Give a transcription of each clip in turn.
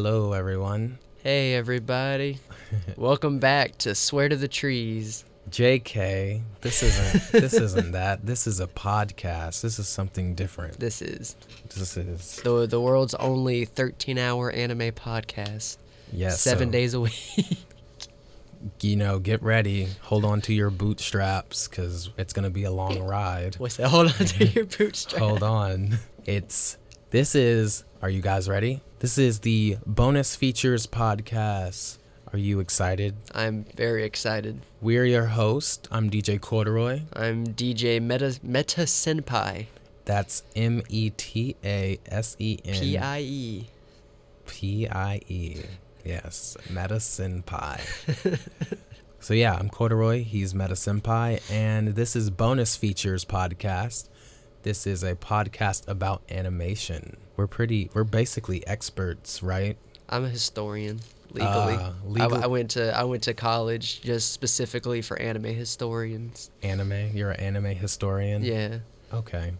Hello, everyone. Hey everybody. Welcome back to Swear to the Trees. JK, this isn't this isn't that. This is a podcast. This is something different. This is This is the the world's only 13-hour anime podcast. yes. 7 so, days a week. You know, get ready. Hold on to your bootstraps because it's gonna be a long ride. What's that? Hold on to your bootstraps. Hold on. It's this is. Are you guys ready? This is the bonus features podcast. Are you excited? I'm very excited. We're your host. I'm DJ Corduroy. I'm DJ Meta Meta Senpai. That's M E T A S E N P I E. P I E. Yes, Meta Senpai. so yeah, I'm Corduroy. He's Meta Senpai, and this is bonus features podcast. This is a podcast about animation. We're pretty. We're basically experts, right? I'm a historian legally. Uh, I, legal- I went to I went to college just specifically for anime historians. Anime. You're an anime historian. Yeah. Okay.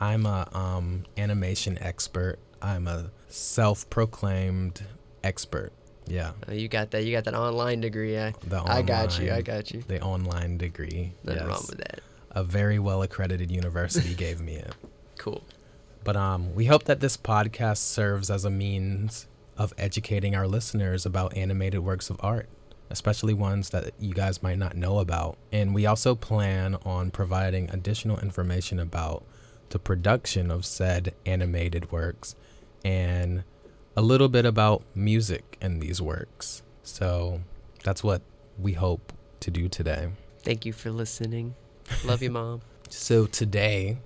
I'm a um animation expert. I'm a self-proclaimed expert. Yeah. Uh, you got that. You got that online degree. I, The I got you. I online- got you. The online degree. Nothing wrong with that. A very well accredited university gave me it. Cool. But um, we hope that this podcast serves as a means of educating our listeners about animated works of art, especially ones that you guys might not know about. And we also plan on providing additional information about the production of said animated works and a little bit about music in these works. So that's what we hope to do today. Thank you for listening. Love you, mom. So today,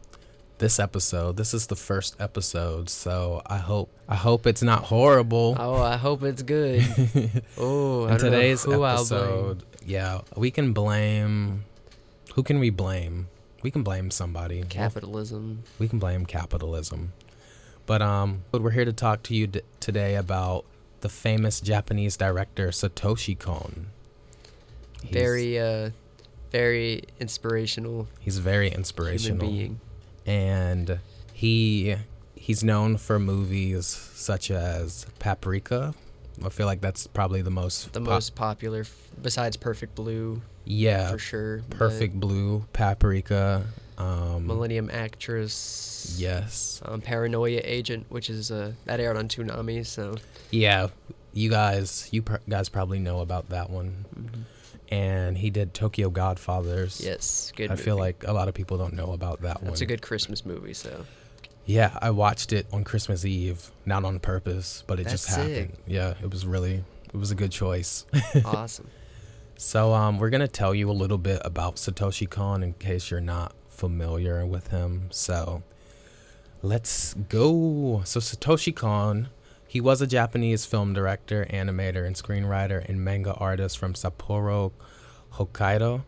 this episode, this is the first episode, so I hope I hope it's not horrible. Oh, I hope it's good. Oh, I today's know who I'll episode, yeah, we can blame who can we blame? We can blame somebody. Capitalism. we can blame capitalism. But um but we're here to talk to you d- today about the famous Japanese director Satoshi Kon. He's- Very, uh, very inspirational he's very inspirational. being. and he he's known for movies such as Paprika. I feel like that's probably the most The pop- most popular, f- besides Perfect Blue, yeah for sure. Perfect Blue, Paprika. Um, Millennium Actress. yes, Um, Paranoia Agent, which is uh, that aired on Toonami. So yeah. You guys, you pr- guys probably know about that one. And he did Tokyo Godfathers. yes, good. I feel like a lot of people don't know about that one. that's a good Christmas movie. So Yeah, I watched it on Christmas Eve, not on purpose, but it just That's sick. happened. Yeah, it was really it was a good choice. awesome. So um we're going to tell you a little bit about Satoshi Kon in case you're not familiar with him. So let's go. So Satoshi Kon, he was a Japanese film director, animator, and screenwriter and manga artist from Sapporo, Hokkaido,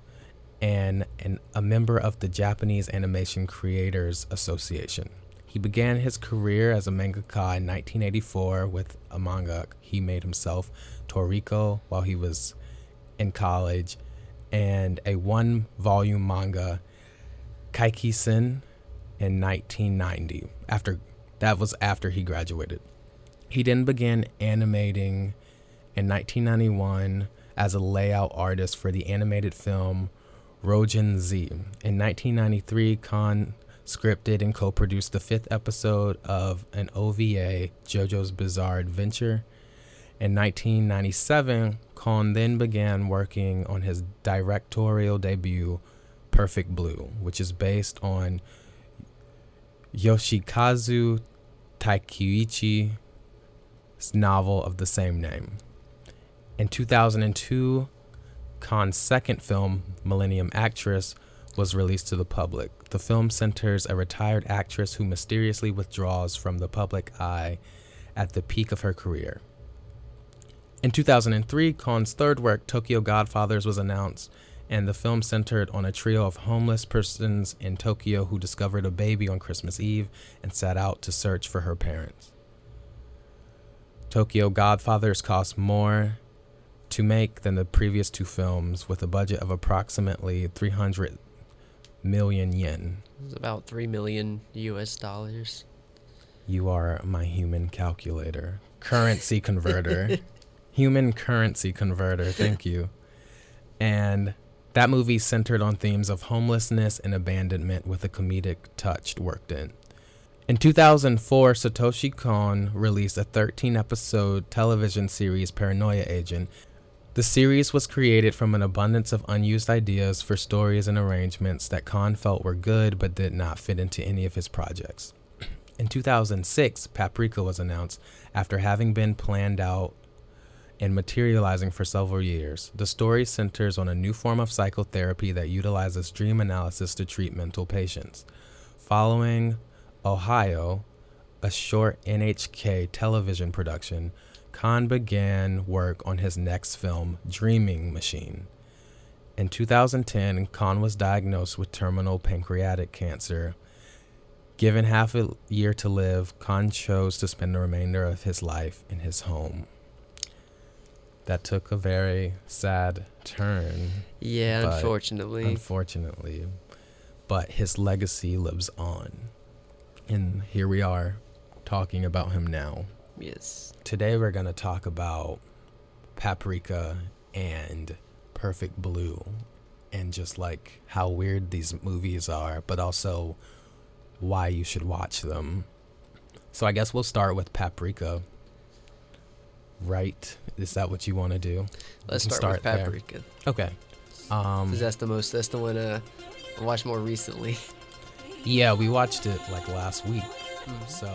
and, and a member of the Japanese Animation Creators Association. He began his career as a mangaka in 1984 with a manga he made himself, Toriko, while he was in college, and a one volume manga, Kaikisen, in 1990. After that was after he graduated. He then began animating in 1991 as a layout artist for the animated film Rojin Z. In 1993, Kon scripted and co-produced the fifth episode of an OVA, JoJo's Bizarre Adventure. In 1997, Kon then began working on his directorial debut, Perfect Blue, which is based on Yoshikazu Takeuchi's novel of the same name. In 2002, Kon's second film, Millennium Actress, was released to the public. The film centers a retired actress who mysteriously withdraws from the public eye at the peak of her career. In 2003, Kon's third work, Tokyo Godfathers, was announced, and the film centered on a trio of homeless persons in Tokyo who discovered a baby on Christmas Eve and set out to search for her parents. Tokyo Godfathers cost more to make than the previous two films, with a budget of approximately 300 million yen. It's about three million U.S. dollars. You are my human calculator. currency converter. Human currency converter. Thank you. And that movie centered on themes of homelessness and abandonment with a comedic touch worked in. In 2004, Satoshi Kon released a 13 episode television series, Paranoia Agent. The series was created from an abundance of unused ideas for stories and arrangements that Kon felt were good but did not fit into any of his projects. In 2006, Paprika was announced after having been planned out and materializing for several years. The story centers on a new form of psychotherapy that utilizes dream analysis to treat mental patients. Following Ohayō, a short NHK television production, Kon began work on his next film, Dreaming Machine. In 2010, Kon was diagnosed with terminal pancreatic cancer. Given half a year to live, Kon chose to spend the remainder of his life in his home. That took a very sad turn. Yeah, unfortunately. unfortunately. But his legacy lives on. And here we are talking about him now. yes. Today we're going to talk about Paprika and Perfect Blue and just like how weird these movies are, but also why you should watch them. So I guess we'll start with Paprika. Right? Is that what you want to do? Let's can start, with start there. Paprika. Okay. Um Because that's the most, that's the one uh, I watched more recently. Yeah, we watched it like last week. Mhm. So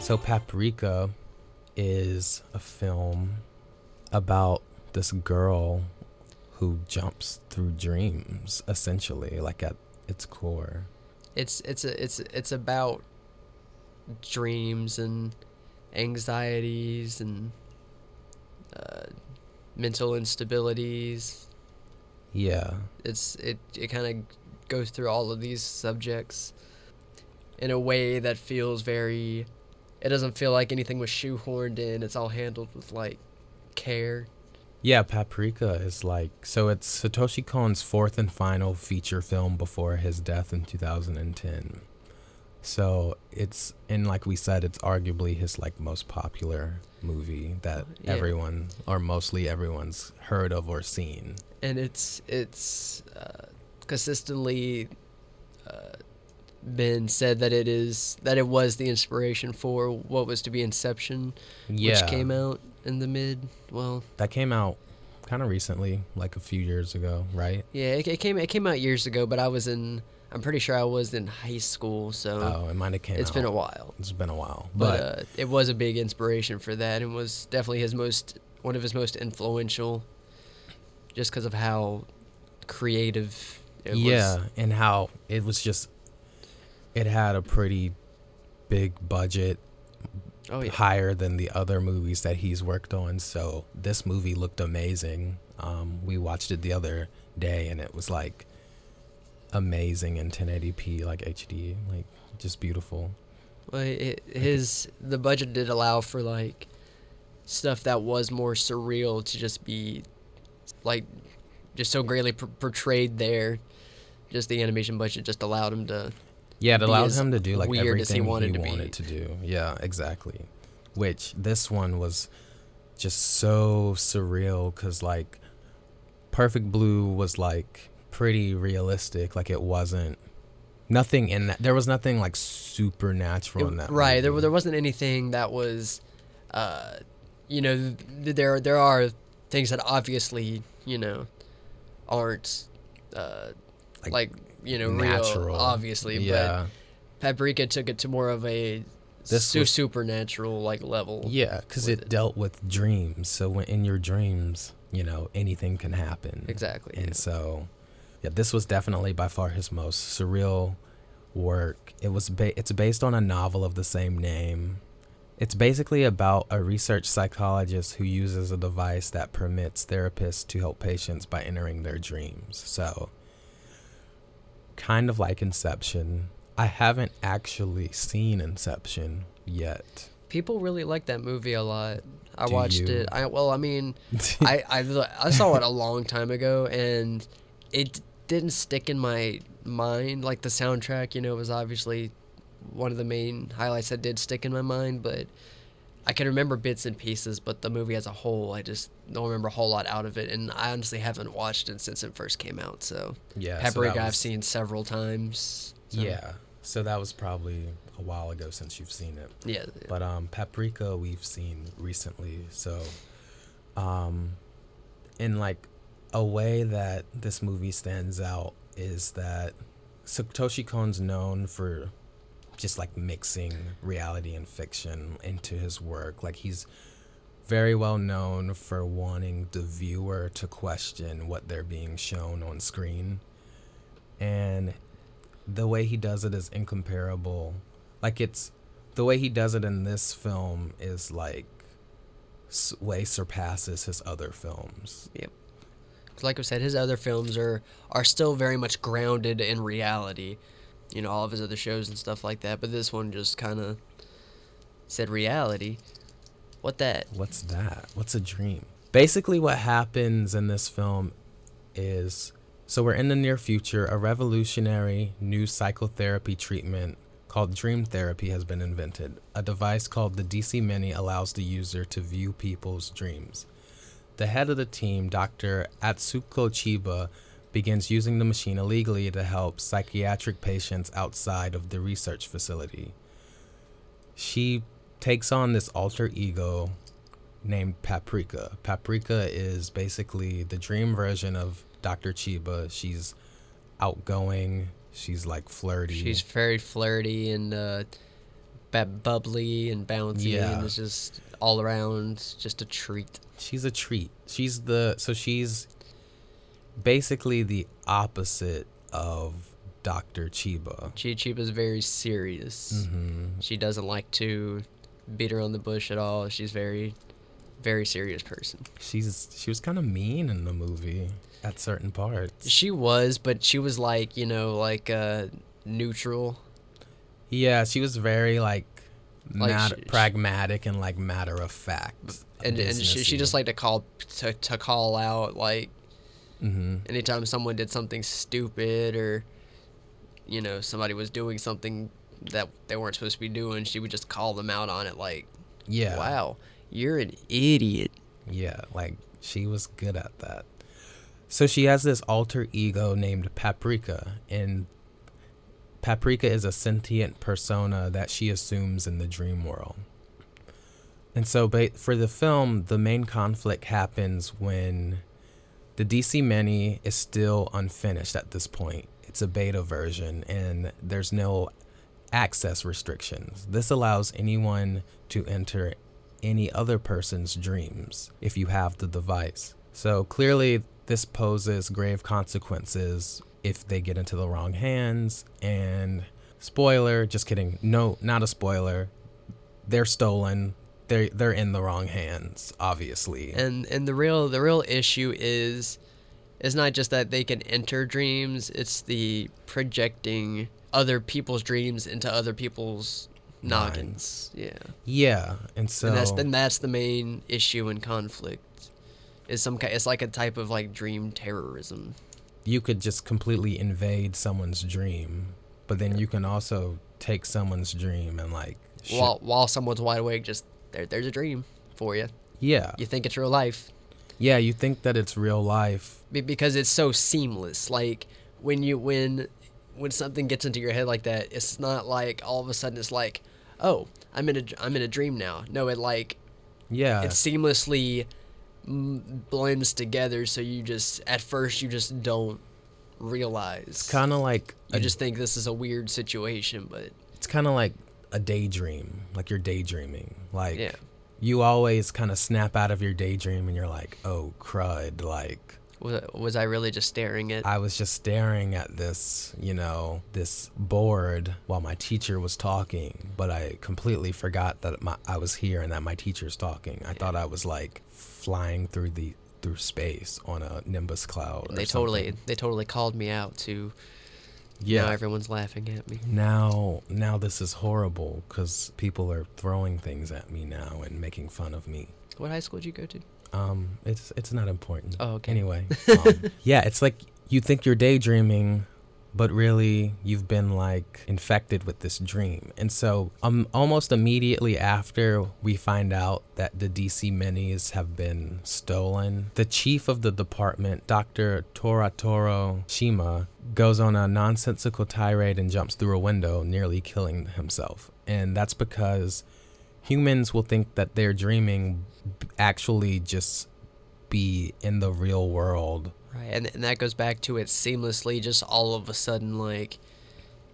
so Paprika is a film about this girl who jumps through dreams essentially like at its core. It's it's a, it's it's about dreams and anxieties and uh, mental instabilities. Yeah. It's it it kind of goes through all of these subjects in a way that feels very. It doesn't feel like anything was shoehorned in. It's all handled with like care. Yeah, Paprika is like so it's Satoshi Kon's fourth and final feature film before his death in 2010. So it's and like we said it's arguably his like most popular movie that Yeah. everyone or mostly everyone's heard of or seen. and it's it's uh, consistently uh, been said that it is that it was the inspiration for what was to be Inception, Yeah. which came out in the mid. Well, That came out kind of recently, like a few years ago, right? yeah, it, it came it came out years ago, but I was in. I'm pretty sure I was in high school, so Oh, it might have came it's out. been a while. It's been a while. But, But, uh, it was a big inspiration for that, and was definitely his most one of his most influential, just because of how creative. It was. yeah, and how it was just it had a pretty big budget Oh yeah. higher than the other movies that he's worked on. So this movie looked amazing. Um, we watched it the other day, and it was like amazing in 1080p, like HD, like just beautiful. Well, it, his the budget did allow for like stuff that was more surreal to just be like just so greatly por- portrayed there. Just the animation budget just allowed him to. Yeah, it allowed him to do like he everything he wanted wanted, to to, do. Yeah, exactly. Which this one was just so surreal because like Perfect Blue was like pretty realistic. Like it wasn't nothing in that. There was nothing like supernatural in that. right. There movie. there wasn't anything that was, uh, you know, there there are things that obviously you know aren't uh, Like, like, you know natural. real obviously, yeah. but Paprika took it to more of a This su- was- supernatural like level. Yeah, because it, it. dealt with dreams. So when in your dreams, you know, anything can happen. Exactly. And yeah. so, yeah, this was definitely by far his most surreal work. It was ba- it's based on a novel of the same name. It's basically about a research psychologist who uses a device that permits therapists to help patients by entering their dreams. So, kind of like Inception. I haven't actually seen Inception yet. People really like that movie a lot. I Do watched you- it. I well, I mean, I, I I saw it a long time ago, and it didn't stick in my mind. Like the soundtrack, you know, was obviously one of the main highlights that did stick in my mind, but I can remember bits and pieces. But the movie as a whole, I just don't remember a whole lot out of it, and I honestly haven't watched it since it first came out. So yeah. so Paprika, that I've seen several times. so- Yeah. So that was probably a while ago since you've seen it. yeah, But um, Paprika we've seen recently. So, um, in like a way that this movie stands out is that Satoshi Kon's known for just like mixing reality and fiction into his work. Like he's very well known for wanting the viewer to question what they're being shown on screen. And the way he does it is incomparable. Like it's the way he does it in this film is like way surpasses his other films. 'Cause like I said, his other films are are still very much grounded in reality. You know, all of his other shows and stuff like that. But this one just kind of said reality. What that? What's that? What's a dream? Basically, what happens in this film is so we're in the near future. A revolutionary new psychotherapy treatment called dream therapy has been invented. A device called the DC Mini allows the user to view people's dreams. The head of the team, Dr. Atsuko Chiba, begins using the machine illegally to help psychiatric patients outside of the research facility. She takes on this alter ego named Paprika. Paprika is basically the dream version of Dr. Chiba. She's outgoing, she's like flirty. She's very flirty and uh, bubbly and bouncy, Yeah. and it's just all around just a treat. she's a treat. She's the so she's basically the opposite of Dr. Chiba. Chi Chiba's very serious. hmm She doesn't like to beat her on the bush at all. She's very, very serious person. She's she was kind of mean in the movie at certain parts. She was, but she was like, you know, like uh, neutral. Yeah, she was very like, Like, she- pragmatic and like matter of fact. and and she, she just liked to call to, to call out like hmm anytime someone did something stupid or you know somebody was doing something that they weren't supposed to be doing she would just call them out on it like yeah. wow you're an idiot Yeah, like she was good at that. So she has this alter ego named Paprika, and Paprika is a sentient persona that she assumes in the dream world. And so, for the film, the main conflict happens when the DC Mini is still unfinished at this point. It's a beta version, and there's no access restrictions. This allows anyone to enter any other person's dreams if you have the device. So clearly, this poses grave consequences if they get into the wrong hands. And spoiler, just kidding. No, not a spoiler. They're stolen. They're they're in the wrong hands, obviously. and and the real the real issue is is not just that they can enter dreams it's the projecting other people's dreams into other people's noggins yeah yeah, and so and that's then that's the main issue and conflict is some kind it's like a type of like dream terrorism you could just completely invade someone's dream, but then you can also take someone's dream and like sh- while while someone's wide awake just there there's a dream for you yeah, you think it's real life. Yeah. You think that it's real life, Be- because it's so seamless. Like when you when when something gets into your head like that it's not like all of a sudden it's like oh i'm in a i'm in a dream now. No it like yeah. it seamlessly blends together so you just at first you just don't realize. Kind of like you a, just think this is a weird situation but it's kind of like a daydream like you're daydreaming. Like Yeah. you always kind of snap out of your daydream and you're like oh crud like was, was i really just staring at i was just staring at this you know this board while my teacher was talking but i completely forgot that my, i was here and that my teacher's talking. I thought i was like flying through the through space on a nimbus cloud they totally something. they totally called me out to Yeah. Now everyone's laughing at me. Now, now this is horrible because people are throwing things at me now and making fun of me. What high school did you go to? Um, it's it's not important. Oh, okay. Anyway, um, yeah, it's like you think you're daydreaming, but really you've been like infected with this dream. And so, um, almost immediately after we find out that the DC minis have been stolen, the chief of the department, Dr. Toratarō Shima, goes on a nonsensical tirade and jumps through a window, nearly killing himself. And that's because humans will think that they're dreaming actually just be in the real world Right, and and that goes back to it seamlessly. Just all of a sudden, like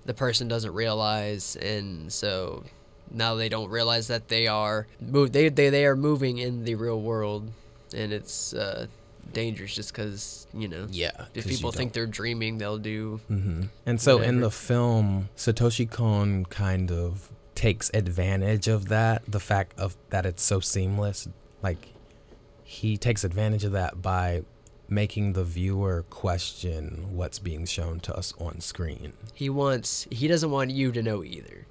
the person doesn't realize, and so now they don't realize that they are move. They they they are moving in the real world, and it's uh, dangerous just because you know. yeah If people think they're dreaming, they'll do. hmm And so in the film, Satoshi Kon kind of takes advantage of that, the fact of that it's so seamless. Like he takes advantage of that by making the viewer question what's being shown to us on screen. He wants. He doesn't want you to know either.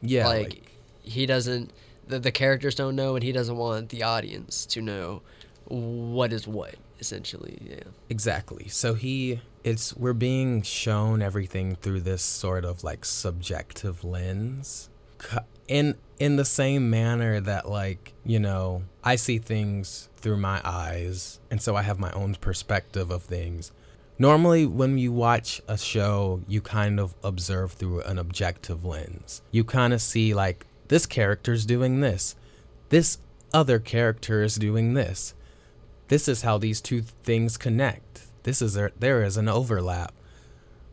Yeah, like, like, he doesn't. The the characters don't know, and he doesn't want the audience to know what is what. Essentially, yeah. exactly. So he it's we're being shown everything through this sort of like subjective lens. In in the same manner that like, you know, I see things through my eyes and so I have my own perspective of things. Normally when you watch a show, you kind of observe through an objective lens. You kind of see like this character's doing this. This other character is doing this this is how these two things connect. This is there, there is an overlap.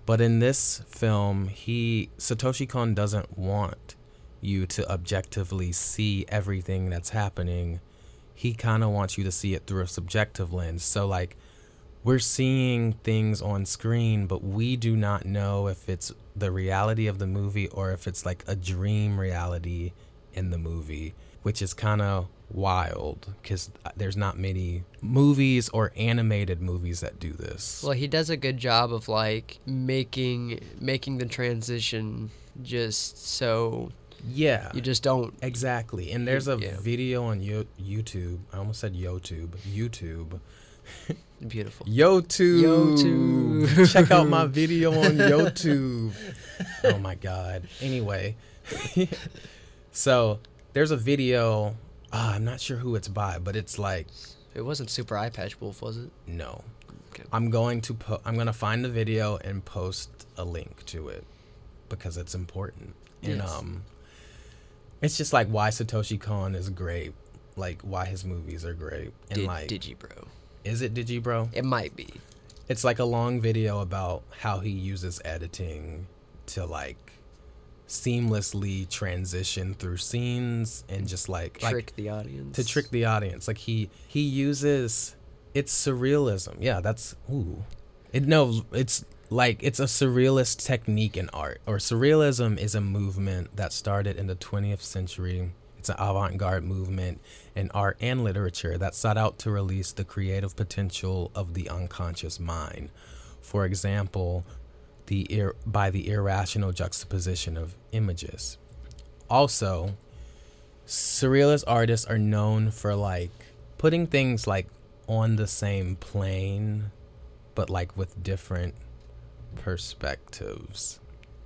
But in this film, he Satoshi Kon doesn't want you to objectively see everything that's happening. He kind of wants you to see it through a subjective lens. So like we're seeing things on screen, but we do not know if it's the reality of the movie or if it's like a dream reality in the movie, which is kind of wild because there's not many movies or animated movies that do this. Well, he does a good job of like making making the transition just so yeah, you just don't. exactly. And there's a Yeah. video on Yo- YouTube. I almost said YouTube. YouTube. Beautiful. YouTube. YouTube. Check out my video on YouTube. oh my god. Anyway, so there's a video. ah, I'm not sure who it's by, but it's like It wasn't Super Eyepatch Wolf, was it? no. Okay. I'm going to put. I'm gonna find the video and post a link to it because it's important. And Yes. um, it's just like why Satoshi Kon is great. Like why his movies are great. And Did, like, did you, bro? is it Digibro? It might be. it's like a long video about how he uses editing to like seamlessly transition through scenes and just like Trick like the audience. to trick the audience like he he uses it's surrealism yeah that's ooh it no it's like it's a surrealist technique in art or surrealism is a movement that started in the 20th century. It's an avant-garde movement in art and literature that sought out to release the creative potential of the unconscious mind. For example the ir- by the irrational juxtaposition of images. Also surrealist artists are known for like putting things like on the same plane but like with different perspectives.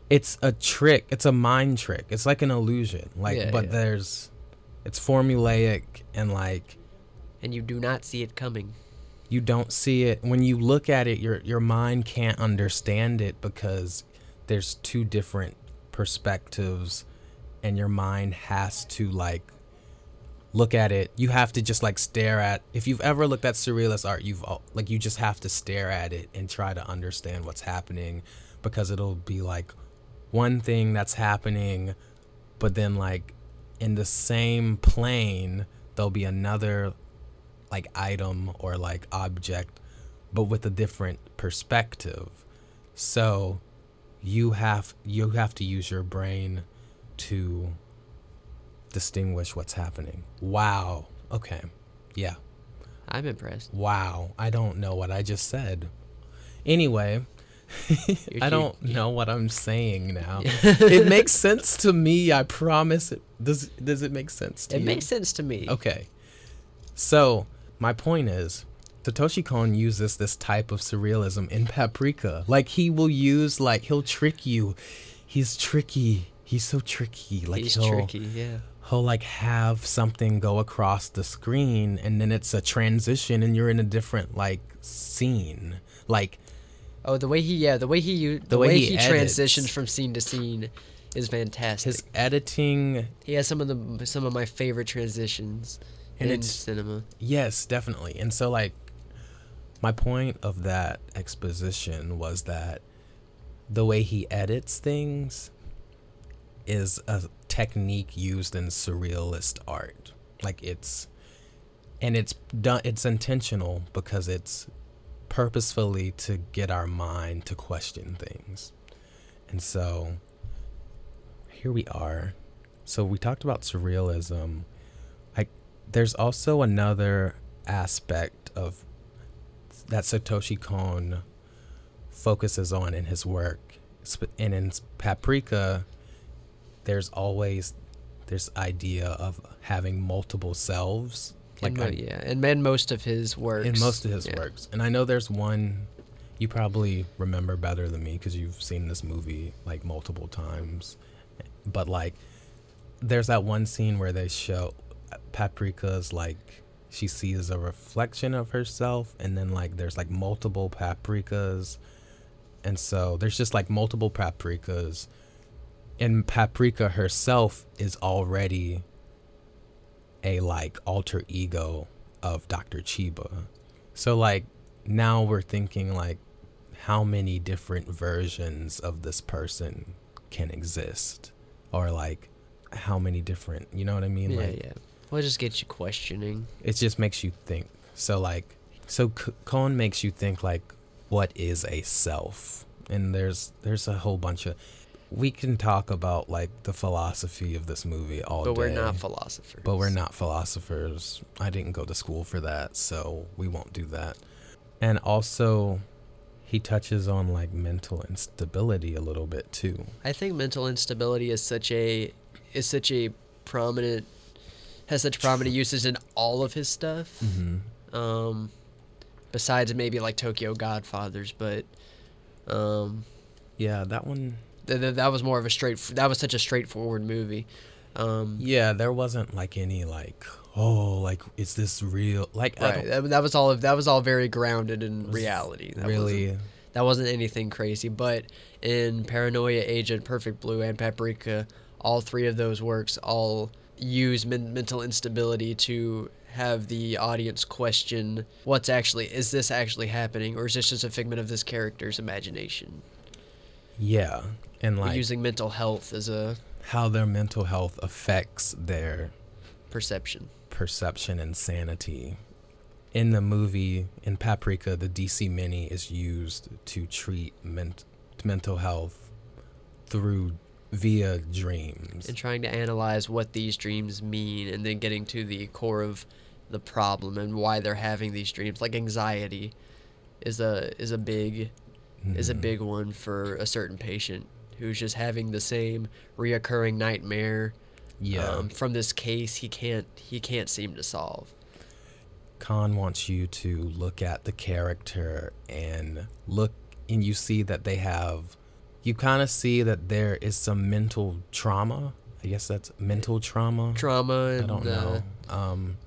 It's a trick. It's a mind trick. It's like an illusion. Like Yeah, but yeah. there's it's formulaic and like and you do not see it coming. you don't see it. When you look at it your your mind can't understand it because there's two different perspectives and your mind has to like look at it you have to just like stare at if you've ever looked at surrealist art you've like you just have to stare at it and try to understand what's happening because it'll be like one thing that's happening but then like in the same plane there'll be another like item or like object but with a different perspective. So you have you have to use your brain to distinguish what's happening wow okay yeah I'm impressed. wow i don't know what i just said anyway I don't know what I'm saying now. it makes sense to me. I promise. It does. Does it make sense to It you? It makes sense to me. Okay. So my point is, Satoshi Kon uses this type of surrealism in Paprika. Like he will use like he'll trick you. He's tricky. He's so tricky. Like He's tricky, yeah. He'll like have something go across the screen and then it's a transition and you're in a different like scene. Like Oh, the way he yeah, the way he the, The way way, he he, transitions from scene to scene is fantastic. his editing he has some of the some of my favorite transitions And in it's- cinema. Yes, definitely. And so like my point of that exposition was that the way he edits things is a technique used in surrealist art. Like it's and it's done it's intentional because it's purposefully to get our mind to question things. And so here we are. So we talked about surrealism. Like there's also another aspect of that Satoshi Kon focuses on in his work. And in Paprika, there's always this idea of having multiple selves. Like Like I- yeah, and in most of his works. in most of his yeah. works. And I know there's one you probably remember better than me because you've seen this movie like multiple times. But like, there's that one scene where they show Paprika's like she sees a reflection of herself, and then like there's like multiple paprikas, and so there's just like multiple paprikas, and Paprika herself is already a like alter ego of Dr. Chiba. So like now we're thinking like how many different versions of this person can exist or like how many different, you know what I mean? Yeah, like yeah. Well, it just gets you questioning. it just makes you think. So like so Kon makes you think like what is a self? And there's there's a whole bunch of we can talk about like the philosophy of this movie all But day. we're not philosophers. But we're not philosophers. I didn't go to school for that, so we won't do that. And also, he touches on like mental instability a little bit too. I think mental instability is such a is such a prominent has such prominent uses in all of his stuff. Mm-hmm. Um, besides maybe like Tokyo Godfathers, but um, Yeah, that one. Th- th- that was more of a straight. That was such a straightforward movie. Um, Yeah, there wasn't like any like, oh, like is this real? Like, right. That, that was all. of, That was all very grounded in reality. That really. wasn't- that wasn't anything crazy. But in Paranoia, Agent, Perfect Blue, and Paprika, all three of those works all use men- mental instability to have the audience question what's actually is this actually happening or is this just a figment of this character's imagination Yeah, and like using mental health as a how their mental health affects their perception perception and sanity. In the movie, in Paprika, the DC Mini is used to treat ment- mental health through via dreams. and trying to analyze what these dreams mean and then getting to the core of the problem and why they're having these dreams like anxiety is a is a big is a Mhm. big one for a certain patient who's just having the same reoccurring nightmare Yeah. um, from this case he can't he can't seem to solve Kon wants you to look at the character and look, and you see that they have, you kind of see that there is some mental trauma. I guess that's mental trauma. trauma and I don't uh, know. Um,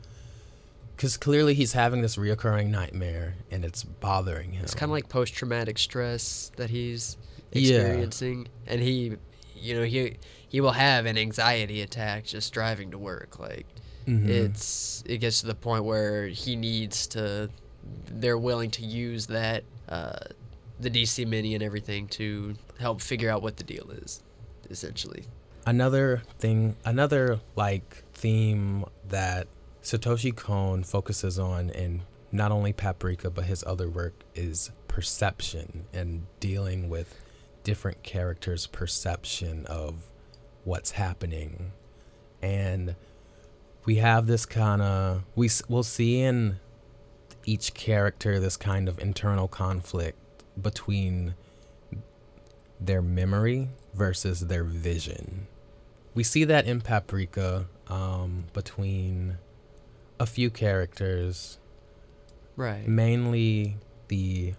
because clearly he's having this reoccurring nightmare and it's bothering him. It's kind of like post traumatic stress that he's Yeah. experiencing, and he, you know, he he will have an anxiety attack just driving to work. Like Mhm. it's it gets to the point where he needs to. They're willing to use that uh, the DC Mini and everything to help figure out what the deal is, essentially. another thing another like theme that satoshi kon focuses on in not only paprika but his other work is perception and dealing with different characters perception of what's happening and we have this kind of we, we'll see in each character this kind of internal conflict between their memory versus their vision. We see that in Paprika um, between a few characters, Right. mainly the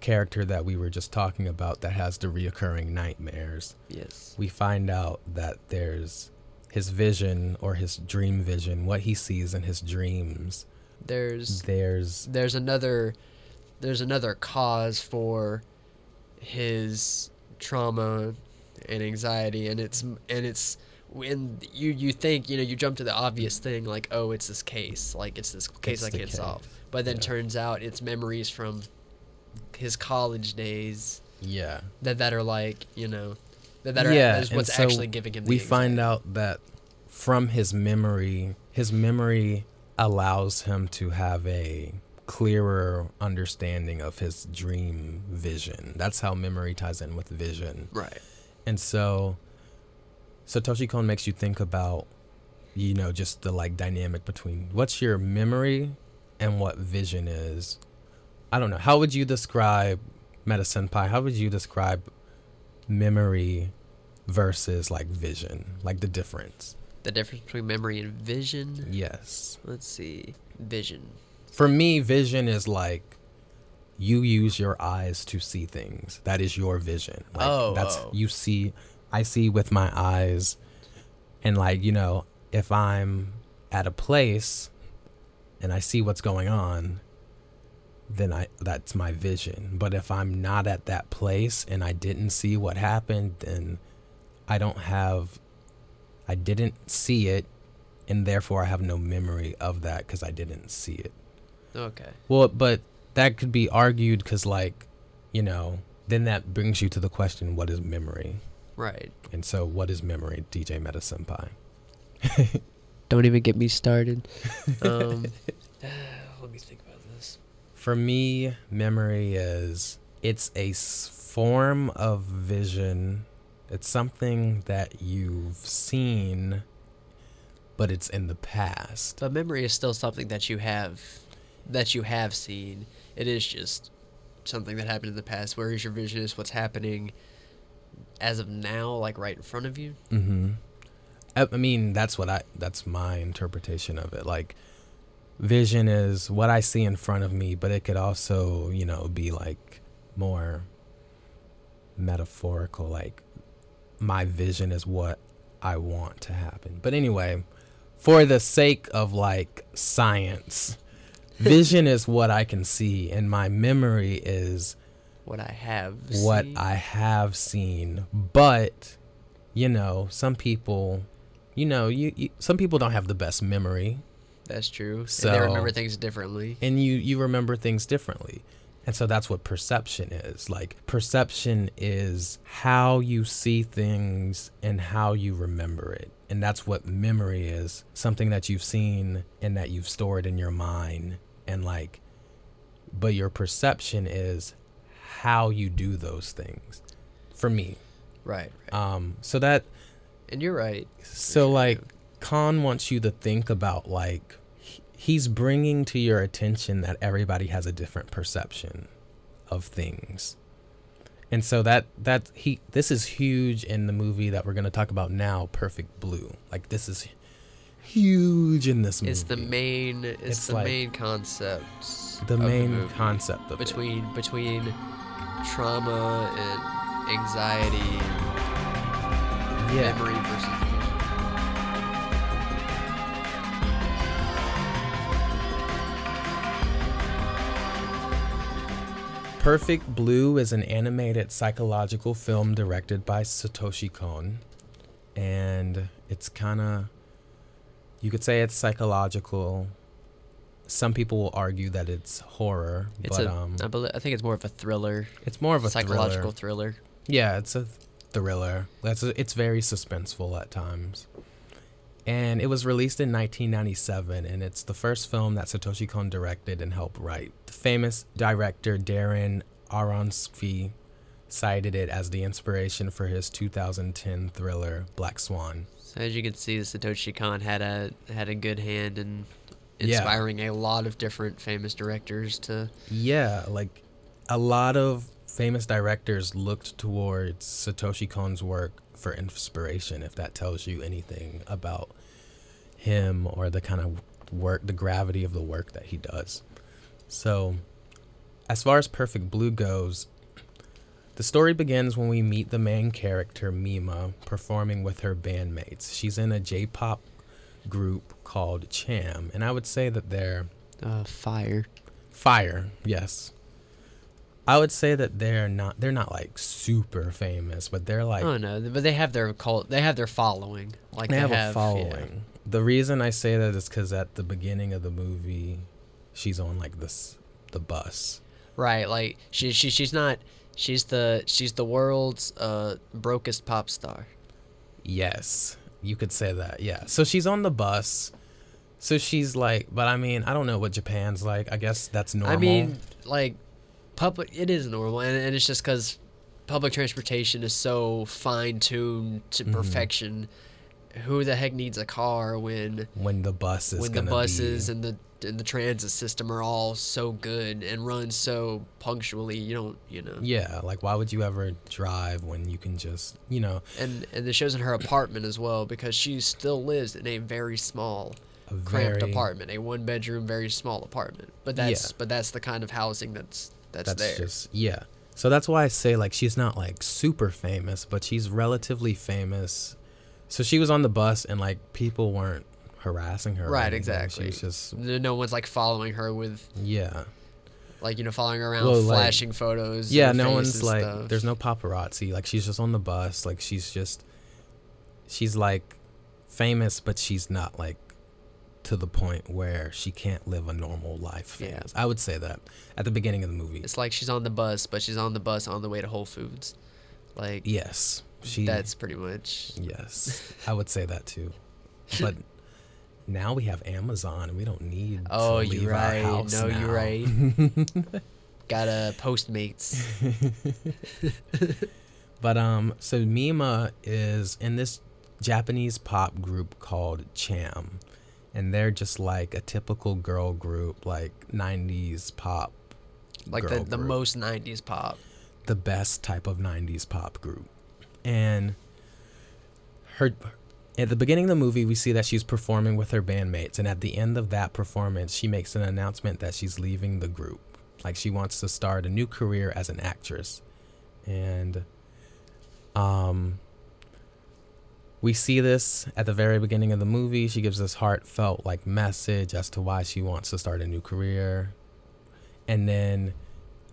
character that we were just talking about that has the reoccurring nightmares. Yes. We find out that there's his vision or his dream vision, what he sees in his dreams. There's There's there's another there's another cause for his trauma and anxiety and it's and it's when you you think you know you jump to the obvious thing like oh it's this case like it's this case It's I can't case. solve but then Yeah. turns out it's memories from his college days yeah. that that are like you know that that are Yeah, that is what's so actually giving him the we find out that from his memory, his memory allows him to have a clearer understanding of his dream vision. That's how memory ties in with vision. right And so Satoshi Kon makes you think about you know just the like dynamic between what's your memory and what vision is. I don't know. How would you describe Meta Senpai? How would you describe memory versus like vision? Like the difference? the difference between memory and vision Yes. let's see vision For me, vision is like you use your eyes to see things. That is your vision. Like, Oh, that's oh. you see. I see with my eyes, and like you know, if I'm at a place and I see what's going on, then I that's my vision. But if I'm not at that place and I didn't see what happened, then I don't have. I didn't see it, and therefore I have no memory of that because I didn't see it. okay Well, but that could be argued because, like, you know, then that brings you to the question: what is memory? Right And so, what is memory, DJ Meta Senpai? Don't even get me started. Um, let me think about this. For me, memory is it's a form of vision. It's something that you've seen, but it's in the past. But memory is still something that you have, that you have seen. It is just something that happened in the past. Whereas your vision is what's happening as of now, like right in front of you. Mm-hmm. I, I mean, that's what I. That's my interpretation of it. Like, vision is what I see in front of me, but it could also, you know, be like more metaphorical. Like, my vision is what I want to happen. But anyway, for the sake of like science, vision is what I can see, and my memory is What I have. what seen. I have seen. But, you know, some people, you know, you, you some people don't have the best memory, That's true. and So- they remember things differently. and you you remember things differently. And so that's what perception is. Like perception is how you see things and how you remember it. And that's what memory is. Something that you've seen and that you've stored in your mind and like but your perception is how you do those things. For me. Right. right. Um so that and you're right. so sure, like. Kon wants you to think about like he's bringing to your attention that everybody has a different perception of things. And so that that he this is huge in the movie that we're going to talk about now, Perfect Blue. Like this is huge in this movie. It's the main. It's, It's the like main concept. the main movie. concept of it. between between trauma and anxiety, Yeah. memory versus. Perfect Blue is an animated psychological film directed by Satoshi Kon. And it's kind of, you could say it's psychological. Some people will argue that it's horror, It's but a. um, I believe, I think it's more of a thriller, it's more of a psychological thriller. thriller. Yeah, it's a thriller. That's a, it's very suspenseful at times. And it was released in 1997, and it's the first film that Satoshi Kon directed and helped write. The famous director Darren Aronofsky cited it as the inspiration for his 2010 thriller Black Swan. So as you can see, Satoshi Kon had a had a good hand in Yeah. inspiring a lot of different famous directors to. Yeah, like a lot of famous directors looked towards Satoshi Kon's work for inspiration, if that tells you anything about him or the kind of work, the gravity of the work that he does. So, as far as Perfect Blue goes, the story begins when we meet the main character, Mima, performing with her bandmates. She's in a J pop group called Cham, and I would say that they're Uh, fire. fire, yes. I would say that they're not they're not like super famous, but they're like oh no, but they have their cult. They have their following. Like they they, have, a yeah. following. The reason I say that is because at the beginning of the movie, she's on like this the bus. Right, like she she she's not she's the she's the world's uh brokest pop star. Yes, you could say that. Yeah. So she's on the bus. So she's like, but I mean, I don't know what Japan's like. I guess that's normal. I mean, like public it is normal and, and it's just cuz public transportation is so fine tuned to Mm-hmm. perfection. Who the heck needs a car when when the bus is when the buses be, and the and the transit system are all so good and run so punctually, you don't, you know. yeah, like why would you ever drive when you can just, you know, And and it shows in her apartment as well because she still lives in a very small a cramped very apartment, a one bedroom, very small apartment. But that's Yeah. but that's the kind of housing that's that's, that's there. just yeah. So that's why I say like she's not like super famous, but she's relatively famous. So she was on the bus and like people weren't harassing her. Right, exactly. She's just No one's like following her with yeah. like you know following her around Well, like- flashing photos. Yeah, no one's like stuff. there's no paparazzi. Like she's just on the bus. Like she's just she's like famous, but she's not like to the point where she can't live a normal life. Yeah. I would say that at the beginning of the movie. It's like she's on the bus, but she's on the bus on the way to Whole Foods. Like Yes, she. that's pretty much yes, I would say that too. But now we have Amazon, and we don't need. Oh, you're our right. No, you're right. Got a Postmates. But um, so Mima is in this Japanese pop group called Cham, and they're just like a typical girl group, like '90s pop. Like the, the group. most 90s pop. the best type of 90s pop group. And her at the beginning of the movie we see that she's performing with her bandmates and at the end of that performance she makes an announcement that she's leaving the group. Like she wants to start a new career as an actress. And um we see this at the very beginning of the movie. She gives this heartfelt like message as to why she wants to start a new career. And then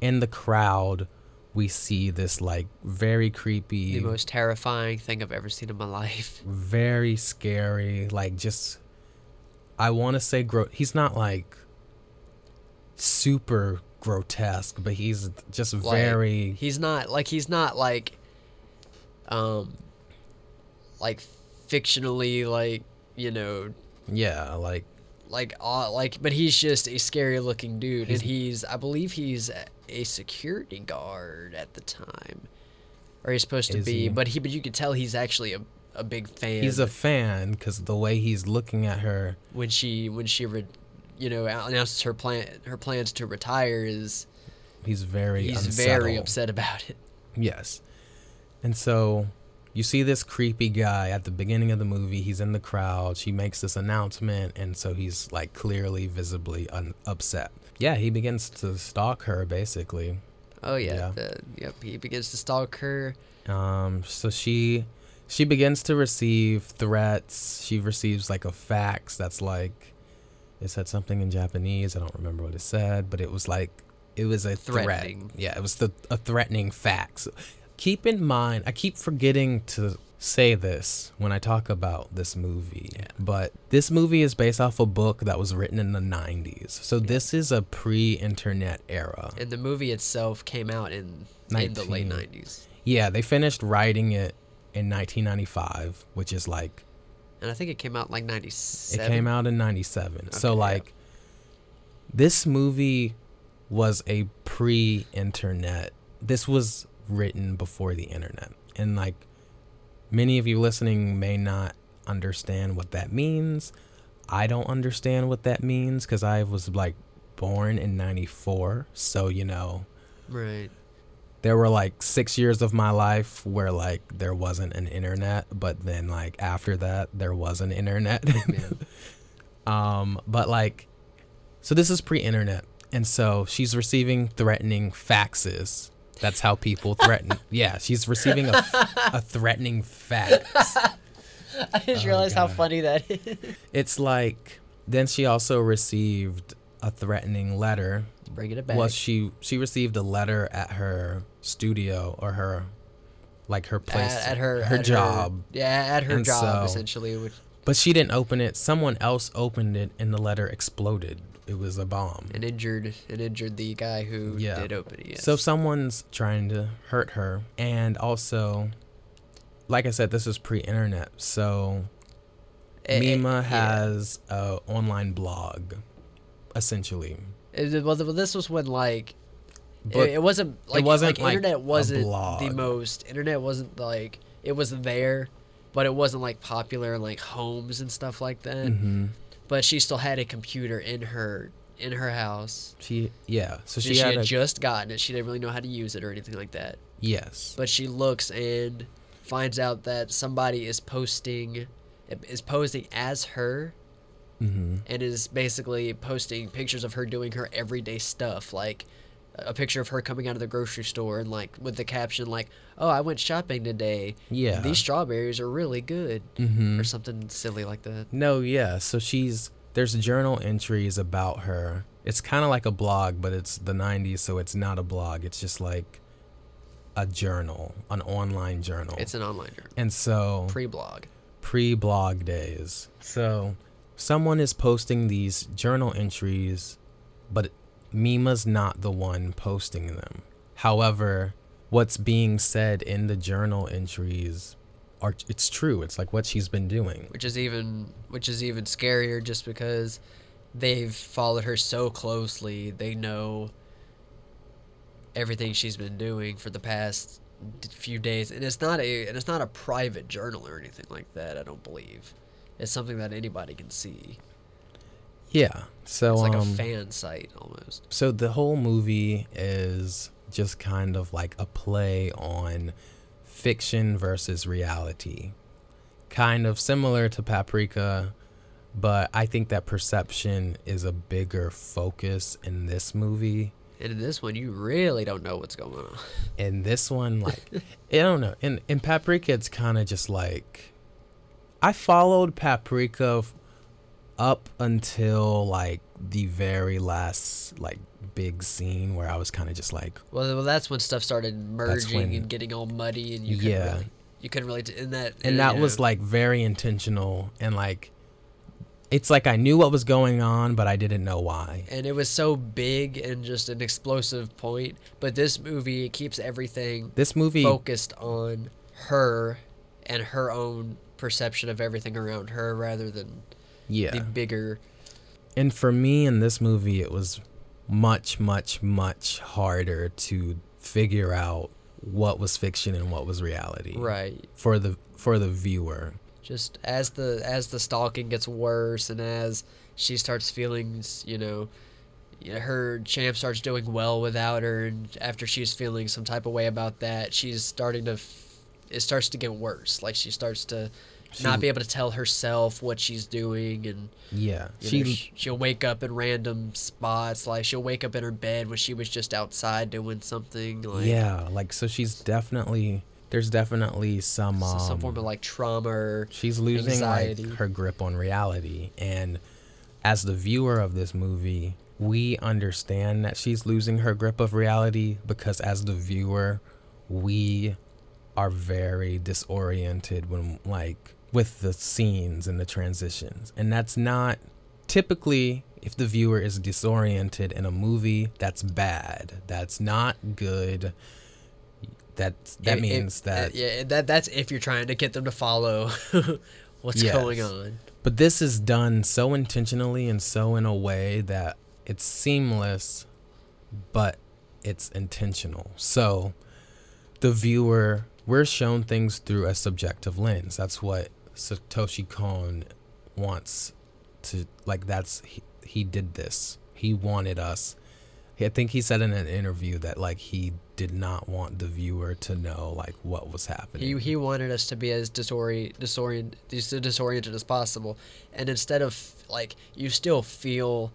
in the crowd we see this like very creepy The most terrifying thing I've ever seen in my life. very scary like just i want to say gro- he's not like super grotesque but he's just Like, very He's not like he's not like um like fictionally like, you know, yeah like like uh, like but he's just a scary looking dude He's- and he's I believe he's a- security guard at the time. Or he's supposed to be, he? but he but you could tell he's actually a a big fan. he's a fan because the way he's looking at her when she when she re, you know announces her plan her plans to retire is he's very he's very upset about it. Yes. And so you see this creepy guy at the beginning of the movie. He's in the crowd. She makes this announcement. And so he's like clearly, visibly un- upset. Yeah, he begins to stalk her basically. Oh yeah, Yeah. The, yep. He begins to stalk her. Um, so she she begins to receive threats. She receives like a fax that's like it said something in Japanese. I don't remember what it said, but it was like it was a threat. Yeah, it was the a threatening fax. Keep in mind, I keep forgetting to say this when I talk about this movie. Yeah. But this movie is based off a book that was written in the 90s. So this is a pre-internet era. And the movie itself came out in in the late nineties. Yeah, they finished writing it in 1995, which is like And I think it came out in like ninety it came out in 97. so Okay, yeah. like this movie was a pre-internet. This was written before the internet. And like many of you listening may not understand what that means. I don't understand what that means cuz I was like born in 94, so you know, Right. there were like six years of my life where like there wasn't an internet, but then like after that there was an internet. um, but like, so this is pre-internet, and so she's receiving threatening faxes. That's how people threaten. yeah, she's receiving a, a threatening fax. I just Oh, realized how funny that is. It's like then she also received a threatening letter Bringing it back. Well, she she received a letter at her studio or her, like her place, at, at her her at job. yeah, at her And job so- essentially. Which But she didn't open it. Someone else opened it, and the letter exploded. It was a bomb. and injured and injured the guy who Yeah. did open it. Yes. So someone's trying to hurt her, and also, like I said, this is pre-internet. So Eh, eh, Mima yeah. has a online blog, essentially. It, well, this was when like But it, it wasn't like wasn't like, like internet wasn't the most internet wasn't like it was there, but it wasn't like popular in like homes and stuff like that. hmm But she still had a computer in her in her house. she yeah. So She, she, had, had a just gotten it. She didn't really know how to use it or anything like that. yes. But she looks and finds out that somebody is posting is posing as her hmm and is basically posting pictures of her doing her everyday stuff like a picture of her coming out of the grocery store and like with the caption like oh i went shopping today Yeah. these strawberries are really good hmm or something silly like that No, yeah. So she's there's journal entries about her. It's kind of like a blog, but it's the 90s, so it's not a blog. It's just like a journal, an online journal. it's an online journal and so pre-blog pre-blog days. So someone is posting these journal entries, but Mima's not the one posting them. However, what's being said in the journal entries are it's true. It's like what she's been doing. which is even which is even scarier just because they've followed her so closely they know everything she's been doing for the past few days and it's not a and it's not a private journal or anything like that i don't believe it's something that anybody can see Yeah. So it's like um, a fan site almost so the whole movie is just kind of like a play on fiction versus reality. Kind of similar to Paprika, but I think that perception is a bigger focus in this movie. and in this one you really don't know what's going on In this one, like I don't know. In in Paprika, it's kind of just like I followed Paprika up until like the very last like big scene where I was kind of just like, well, well that's when stuff started merging when- and getting all muddy and you couldn't Yeah. really you couldn't really in that and that yeah. was like very intentional and like it's like I knew what was going on, but I didn't know why. and it was so big and just an explosive point. But this movie it keeps everything This movie, focused on her and her own perception of everything around her, rather than yeah. the bigger. And for me in this movie, it was much, much, much harder to figure out what was fiction and what was reality. Right. For the for the viewer. Just as the as the stalking gets worse and as she starts feeling, you know, her Cham starts doing well without her, and after she's feeling some type of way about that, she's starting to. F- it starts to get worse. Like she starts to not be able to tell herself what she's doing, and Yeah. she know, she'll wake up in random spots. Like she'll wake up in her bed when she was just outside doing something. Like Yeah, like so she's definitely there's definitely some um, some form of like trauma. Or, she's losing anxiety. like her grip on reality and as the viewer of this movie we understand that she's losing her grip of reality because as the viewer we are very disoriented when like with the scenes and the transitions and that's not typically if the viewer is disoriented in a movie that's bad that's not good that that It- means that yeah, that that's if you're trying to get them to follow what's Yes. going on. But this is done so intentionally and so in a way that it's seamless, but it's intentional. So the viewer, we're shown things through a subjective lens. That's what Satoshi Kon wants to like that's he, he did this. He wanted us I think he said in an interview that like he did not want the viewer to know like what was happening. He, he wanted us to be as disori- disorient, dis- disoriented as possible. And instead of, like, you still feel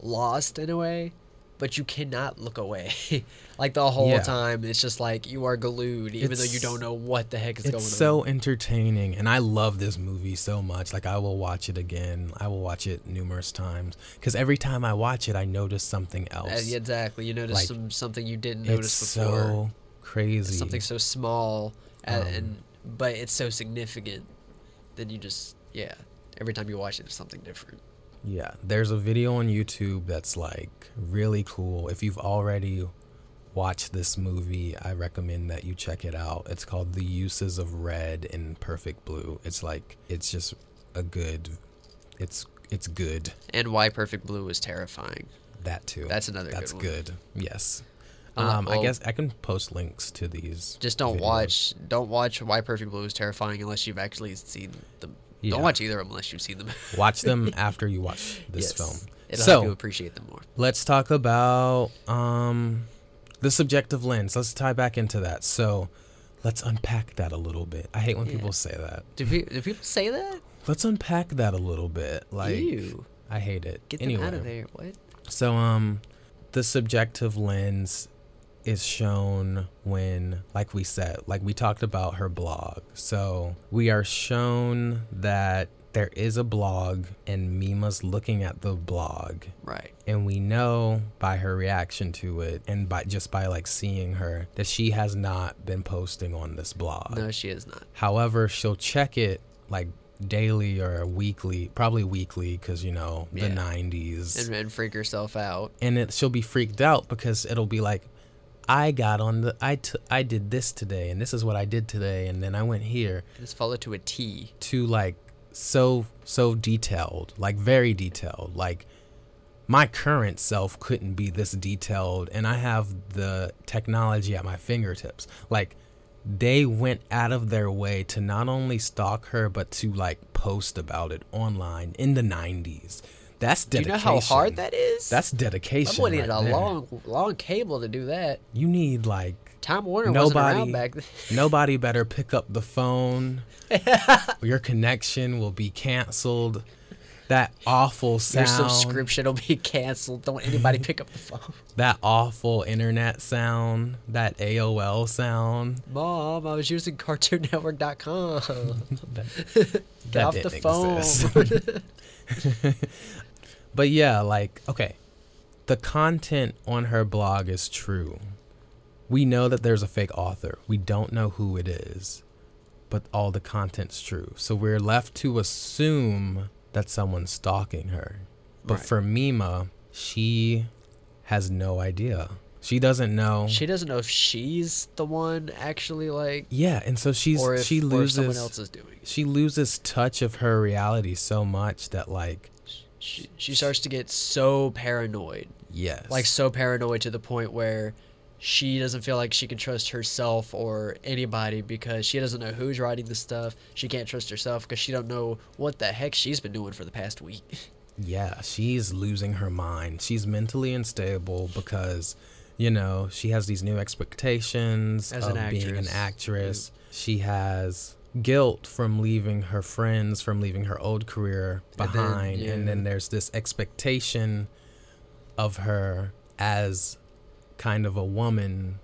lost in a way, but you cannot look away. like, the whole Yeah. time, it's just like you are glued, even though you don't know what the heck is going on. it's so entertaining and i love this movie so much like i will watch it again i will watch it numerous times because every time i watch it i notice something else Uh, exactly. You notice Like, some, something you didn't it's notice before. so crazy something so small, and, Um, and but it's so significant. Then you just, yeah, every time you watch it, it's something different. Yeah there's a video on youtube that's like really cool if you've already watched this movie i recommend that you check it out it's called the uses of red in perfect blue it's like it's just a good it's it's good And why Perfect Blue is terrifying. that too That's another that's good good yes Uh, um i guess i can post links to these Just don't videos. watch. Don't watch Why Perfect Blue is terrifying unless you've actually seen them. Yeah. Don't watch either of them unless you've seen them. watch them after you watch this Yes. film It'll so help you appreciate them more. let's talk about um the subjective lens let's tie back into that so let's unpack that a little bit i hate when Yeah. people say that Do, pe- do people say that? let's unpack that a little bit like Ew. i hate it Get anyway them out of there. What? so um the subjective lens is shown when like we said like we talked about her blog so we are shown that there is a blog and mima's looking at the blog Right. and we know by her reaction to it and by just by like seeing her that she has not been posting on this blog No, she is not. however she'll check it like daily or weekly probably weekly because you know the 90s And, and freak herself out. and it she'll be freaked out because it'll be like i got on the i t- i did this today and this is what i did today and then i went here It's followed to a T. to like so so detailed like very detailed. Like my current self couldn't be this detailed and i have the technology at my fingertips. Like they went out of their way to not only stalk her but to like post about it online in the 90s that's Do you know dedication how hard that is? that's dedication Someone needed right a there. long, long cable to do that. you need like Time Warner wasn't Nobody- around back then. nobody better pick up the phone your connection will be canceled that awful sound. Your subscription will be canceled. Don't anybody pick up the phone. that awful internet sound that aol sound Mom, I was using CartoonNetwork.com. that, Get off the phone. But yeah like okay the content on her blog is true we know that there's a fake author we don't know who it is but all the content's true so we're left to assume that someone's stalking her but Right. for mima she has no idea she doesn't know she doesn't know if she's the one actually like, yeah and so she's or if, she loses someone else is doing. it. she loses touch of her reality so much that like She, she starts to get so paranoid, yes like so paranoid to the point where she doesn't feel like she can trust herself or anybody because she doesn't know who's writing the stuff. She can't trust herself because she don't know what the heck she's been doing for the past week. Yeah, she's losing her mind. She's mentally unstable because, you know, she has these new expectations As of an being an actress. actress. She has guilt from leaving her friends, from leaving her old career And then, behind. And then, there's this expectation of her as kind of a woman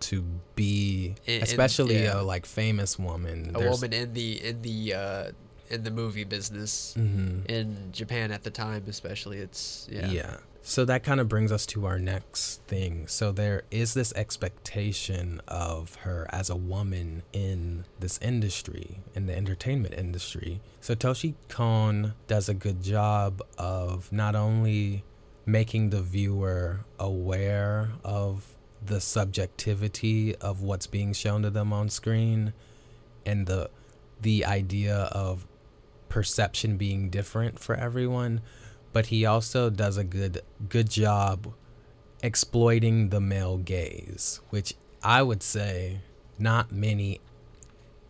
to be, In- in- especially yeah. a like famous woman. A There's- woman in the in the uh, in the movie business Mhm. in Japan at the time, especially. It's yeah. Yeah. So that kind of brings us to our next thing. So there is this expectation of her as a woman in this industry, in the entertainment industry. Satoshi Kon does a good job of not only making the viewer aware of the subjectivity of what's being shown to them on screen and the the idea of perception being different for everyone but he also does a good good job exploiting the male gaze which i would say not many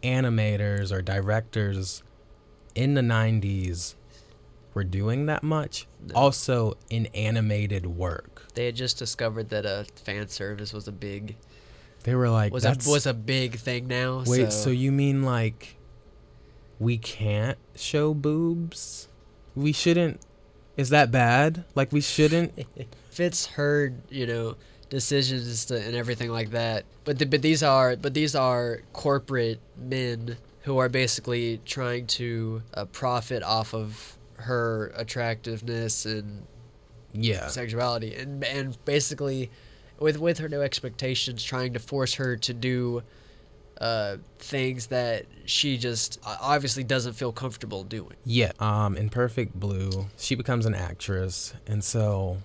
animators or directors in the 90s were doing that much. No. Also, in animated work, They had just discovered that a fan service was a big they were like, was a, was a big thing now. wait. so, So you mean like we can't show boobs? We shouldn't? Is that bad? Like we shouldn't? Fitz heard, you know, decisions to, and everything like that. But the, but these are but these are corporate men who are basically trying to uh, profit off of her attractiveness and yeah. sexuality and and basically with with her no expectations trying to force her to do uh, things that she just obviously doesn't feel comfortable doing. Yeah. Um, in Perfect Blue, she becomes an actress, and so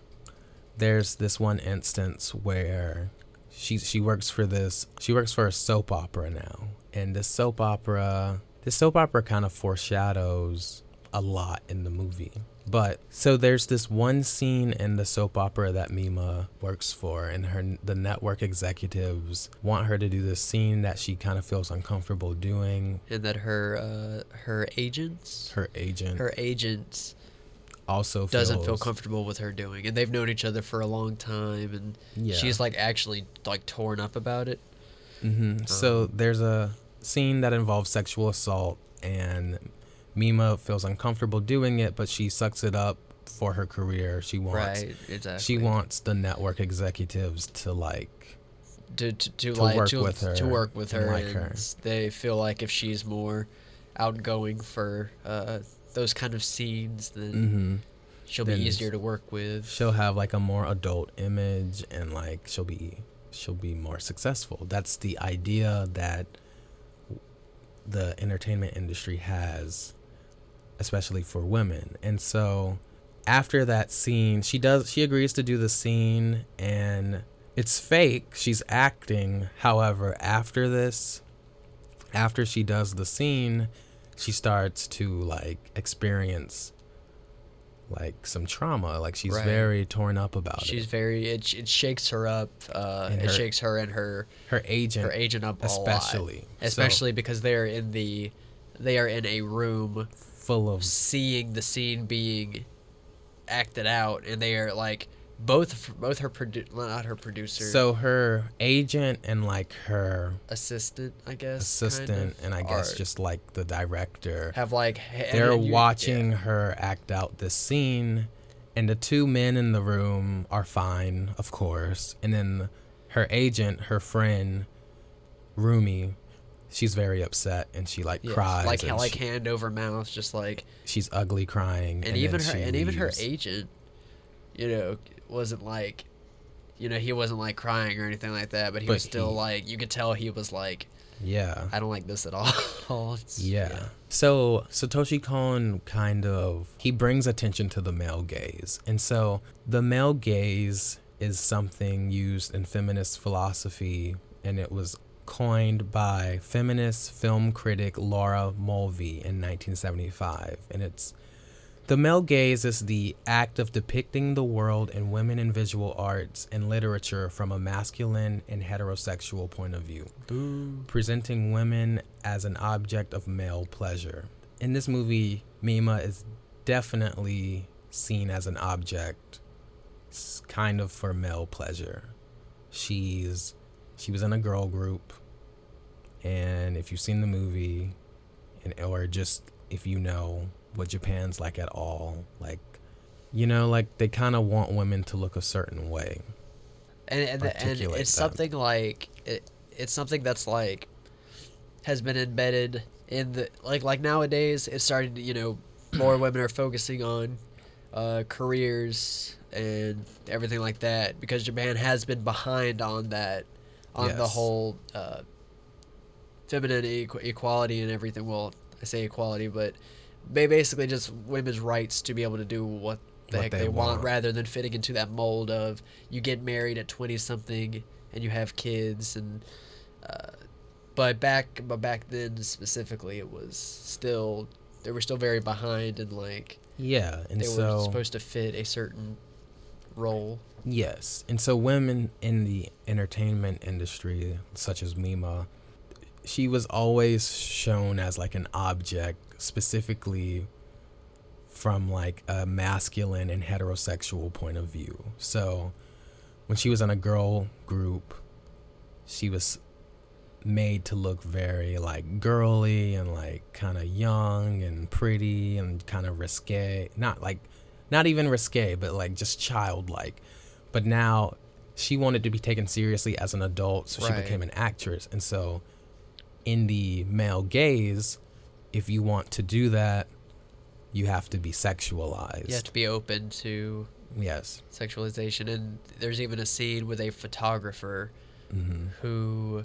there's this one instance where she she works for this she works for a soap opera now, and this soap opera this soap opera kind of foreshadows a lot in the movie. But so there's this one scene in the soap opera that Mima works for, and her the network executives want her to do this scene that she kind of feels uncomfortable doing. And that her uh, her agents Her agent her agents also doesn't feel comfortable with her doing and they've known each other for a long time and Yeah. she's like actually like torn up about it hmm so Um, there's a scene that involves sexual assault, and Mima feels uncomfortable doing it, but she sucks it up for her career. She wants right exactly she wants the network executives to like to to, to, to like work to, with her to work with her like her. they feel like if she's more outgoing for uh, those kind of scenes then hmm she'll be easier to work with she'll have like a more adult image and like she'll be she'll be more successful. That's the idea that the entertainment industry has especially for women. And so after that scene, she does she agrees to do the scene and it's fake. She's acting. However, after this after she does the scene, she starts to like experience like some trauma. Like she's Right. very torn up about she's it. She's very it, it shakes her up uh, And it her- shakes her and her Her agent her agent up a lot. especially. So, especially because they're in the they are in a room full of seeing the scene being acted out and they are like both both her produ- not her producer so her agent and like her assistant i guess assistant kind of, and I guess just like the director. have like They're you- watching yeah. her act out this scene, and the two men in the room are fine, of course. And then her agent, her friend, Rumi, she's very upset and she like Yes, cries. like and like she- hand over mouth just like she's ugly crying. and, then even her and even her agent you know wasn't like you know he wasn't like crying or anything like that but he But was still he- like you could tell he was like Yeah. i don't like this at all It's- Yeah. So Satoshi Kon kind of he brings attention to the male gaze. And so the male gaze is something used in feminist philosophy and it was coined by feminist film critic Laura Mulvey in 1975 and it's the male gaze is the act of depicting the world and women in visual arts and literature from a masculine and heterosexual point of view presenting women as an object of male pleasure. In this movie, Mima is definitely seen as an object kind of for male pleasure. She's she was in a girl group and if you've seen the movie and or just if you know what Japan's like at all, like you know, like they kind of want women to look a certain way. and and, and it's that. something like it, it's something that's like has been embedded in the like like nowadays it's starting to you know more women are focusing on uh, careers and everything like that because Japan has been behind on that on the whole uh, feminine equ- equality and everything. Well I say equality but they basically just women's rights to be able to do what the What heck they they, want, want. rather than fitting into that mold of you get married at 20 something and you have kids and uh, but back but back then specifically it was still they were still very behind and like Yeah, and they so were supposed to fit a certain role Yes. And so women in the entertainment industry, such as Mima, she was always shown as like an object specifically from like a masculine and heterosexual point of view. So when she was in a girl group, she was made to look very like girly and like kind of young and pretty and kind of risque. Not like not even risque, but like just childlike. But now she wanted to be taken seriously as an adult, so Right. she became an actress. And so in the male gaze, if you want to do that, you have to be sexualized. You have to be open to yes. sexualization, and there's even a scene with a photographer hmm who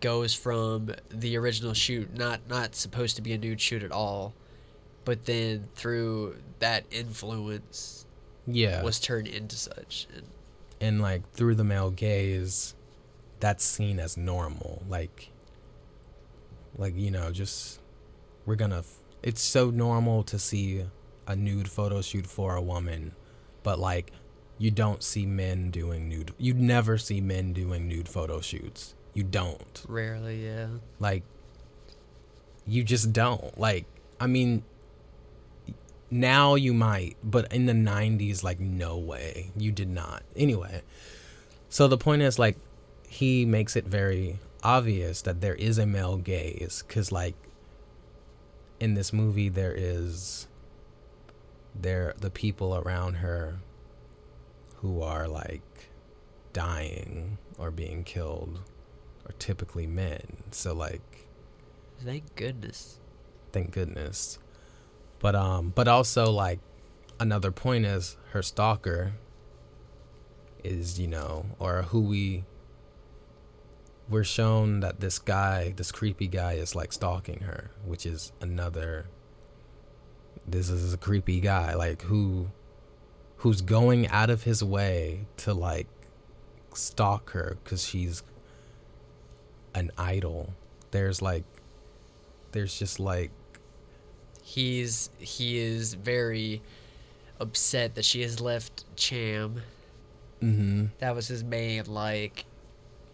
goes from the original shoot, not not supposed to be a nude shoot at all, but then through that influence Yeah. was turned into such. And and like through the male gaze that's seen as normal. Like like you know just we're gonna f- it's so normal to see a nude photo shoot for a woman but like you don't see men doing nude you never see men doing nude photo shoots. You don't. Rarely, yeah. like you just don't. Like i mean now you might but in the 90s like no way. You did not. Anyway so the point is like he makes it very obvious that there is a male gaze because like in this movie there is there the people around her who are like dying or being killed are typically men. So like Thank goodness. thank goodness but um but also like another point is her stalker is you know or who we we're shown that this guy this creepy guy is like stalking her which is another this is a creepy guy like who who's going out of his way to like stalk her cuz she's an idol. There's like there's just like He's he is very upset that she has left Cham. mhm That was his main like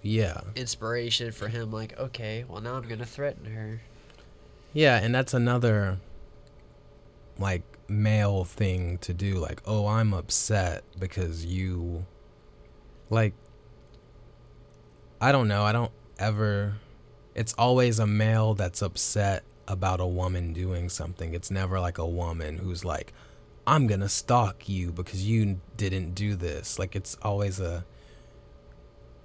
yeah inspiration for him. Like, okay, well now I'm gonna threaten her. Yeah, and that's another like male thing to do. Like, oh, I'm upset because you like I don't know, I don't ever it's always a male that's upset about a woman doing something. It's never like a woman who's like, I'm gonna stalk you because you didn't do this. Like it's always a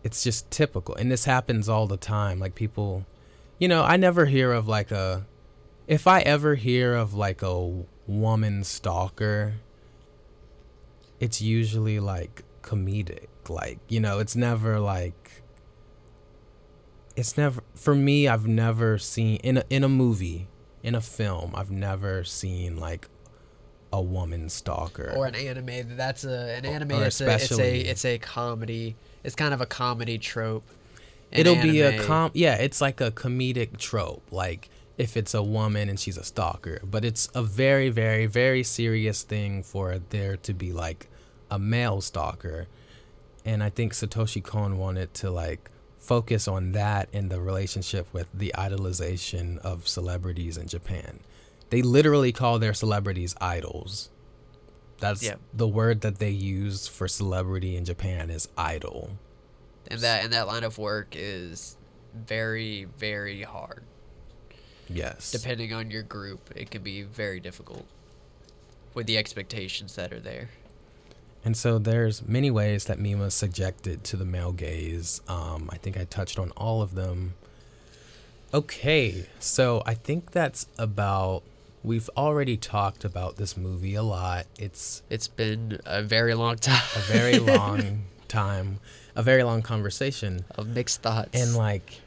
it's just typical. And this happens all the time. Like people you know, I never hear of like a if I ever hear of like a woman stalker, it's usually like comedic. Like, you know, it's never like it's never for me I've never seen in a in a movie, in a film, I've never seen like a woman stalker. Or an anime. That's a an anime. or it's, a, it's a it's a comedy. It's kind of a comedy trope. It'll be a com yeah, it's like a comedic trope. Like if it's a woman and she's a stalker, but it's a very very very serious thing for there to be like a male stalker. And I think Satoshi Kon wanted to like focus on that in the relationship with the idolization of celebrities in Japan. They literally call their celebrities idols. That's Yeah. the word that they use for celebrity in Japan is idol. and that and that line of work is very very hard. Yes. Depending on your group, it can be very difficult with the expectations that are there. And so there's many ways that Mima subjected to the male gaze. Um, I think I touched on all of them. Okay, so I think that's about. We've already talked about this movie a lot. It's It's been a very long time. a very long time, a very long conversation. of mixed thoughts. And like,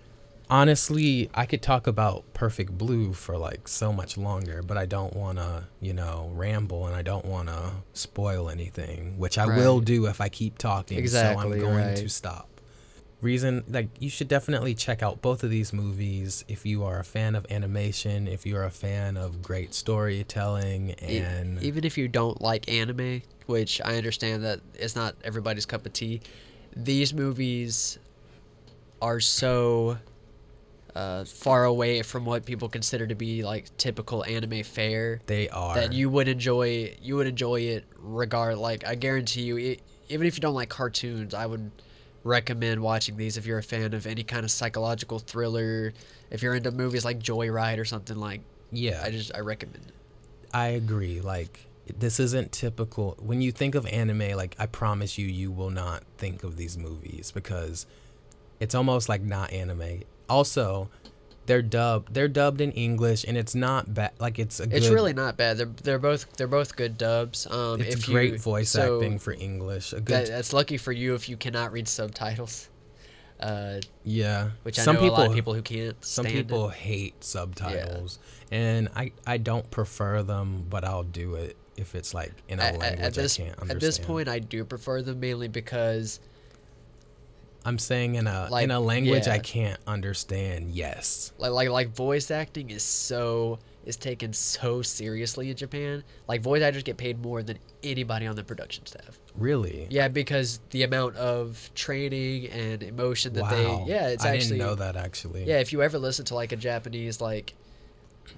honestly, I could talk about Perfect Blue for like so much longer, but I don't want to, you know, ramble and I don't want to spoil anything, which I will do if I keep talking. so I'm going right. to stop. Reason like you should definitely check out both of these movies if you are a fan of animation, if you are a fan of great storytelling and even if you don't like anime, which I understand that it's not everybody's cup of tea, these movies are so uh, far away from what people consider to be like typical anime fare. They are. That you would enjoy. You would enjoy it regard. Like I guarantee you, it, even if you don't like cartoons, I would recommend watching these if you're a fan of any kind of psychological thriller. If you're into movies like Joyride or something like, yeah. I just I recommend it. I agree. Like this isn't typical. When you think of anime, like I promise you, you will not think of these movies because it's almost like not anime. Also, they're dubbed. They're dubbed in English, and it's not bad. Like it's a. It's really not bad. They're they're both they're both good dubs. Um, It's great you, voice so acting for English. A That, that's lucky for you if you cannot read subtitles. Uh, yeah. which I some know people. a lot of people who can't. some stand it. people hate subtitles, and I I don't prefer them, but I'll do it if it's like in a language at this I can't understand. at this point, I do prefer them mainly because I'm saying in a Like, in a language I can't understand. Yes. like like like voice acting is so is taken so seriously in Japan. Like voice actors get paid more than anybody on the production staff. Really? Yeah, because the amount of training and emotion that wow. they yeah, it's I actually didn't know that actually. Yeah, if you ever listen to like a Japanese like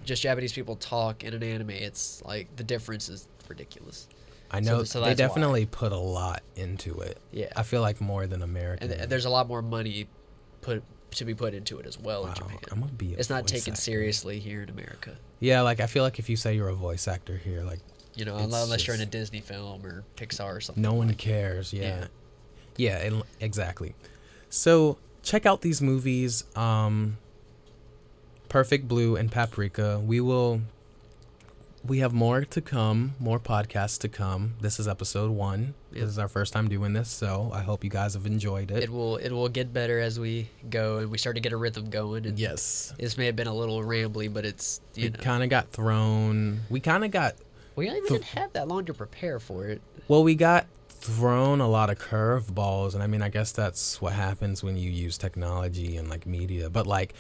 just Japanese people talk in an anime, it's like the difference is ridiculous. I know so they that's why. definitely put a lot into it. Yeah. I feel like more than American. And, and there's a lot more money put to be put into it as well wow. in Japan. I'm gonna be. It's not taken actor. seriously here in America. Yeah, like I feel like if you say you're a voice actor here, like You know, unless, unless you're in a Disney film or Pixar or something. no one like- cares. Yeah. Yeah. Yeah. exactly. So check out these movies. Um, Perfect Blue and Paprika. We will. We have more to come, more podcasts to come. This is episode one. Yep. This is our first time doing this, so I hope you guys have enjoyed it. It will it will get better as we go and we start to get a rhythm going. And yes, This may have been a little rambly, but it's you it kind of got thrown. We kind of got we even th- didn't have that long to prepare for it. well, we got thrown a lot of curveballs, and I mean, I guess that's what happens when you use technology and like media. But like,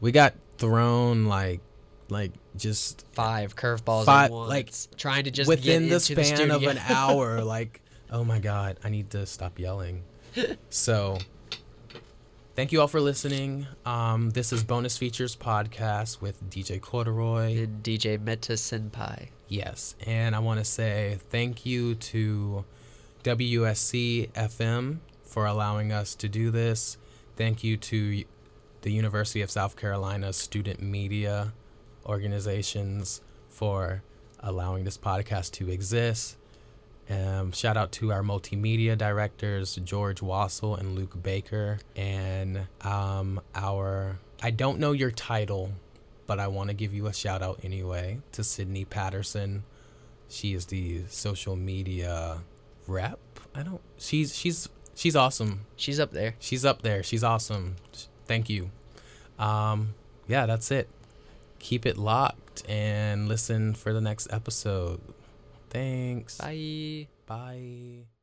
we got thrown like, like just Five curveballs Five- like, trying to just within the span of an hour. like, oh my god, I need to stop yelling. so. Thank you all for listening. Um, this is Bonus Features Podcast with DJ Corduroy. And DJ Metasenpai. Yes, and I want to say thank you to WUSC FM for allowing us to do this. Thank you to the University of South Carolina student media organizations for allowing this podcast to exist. Um, shout out to our multimedia directors, George Wassel and Luke Baker, and um, our I don't know your title, but I want to give you a shout out anyway to Sydney Patterson. She is the social media rep. I don't. She's she's she's awesome. She's up there. She's up there. She's awesome. Thank you. Um, yeah, that's it. Keep it locked and listen for the next episode. Thanks. Bye. Bye.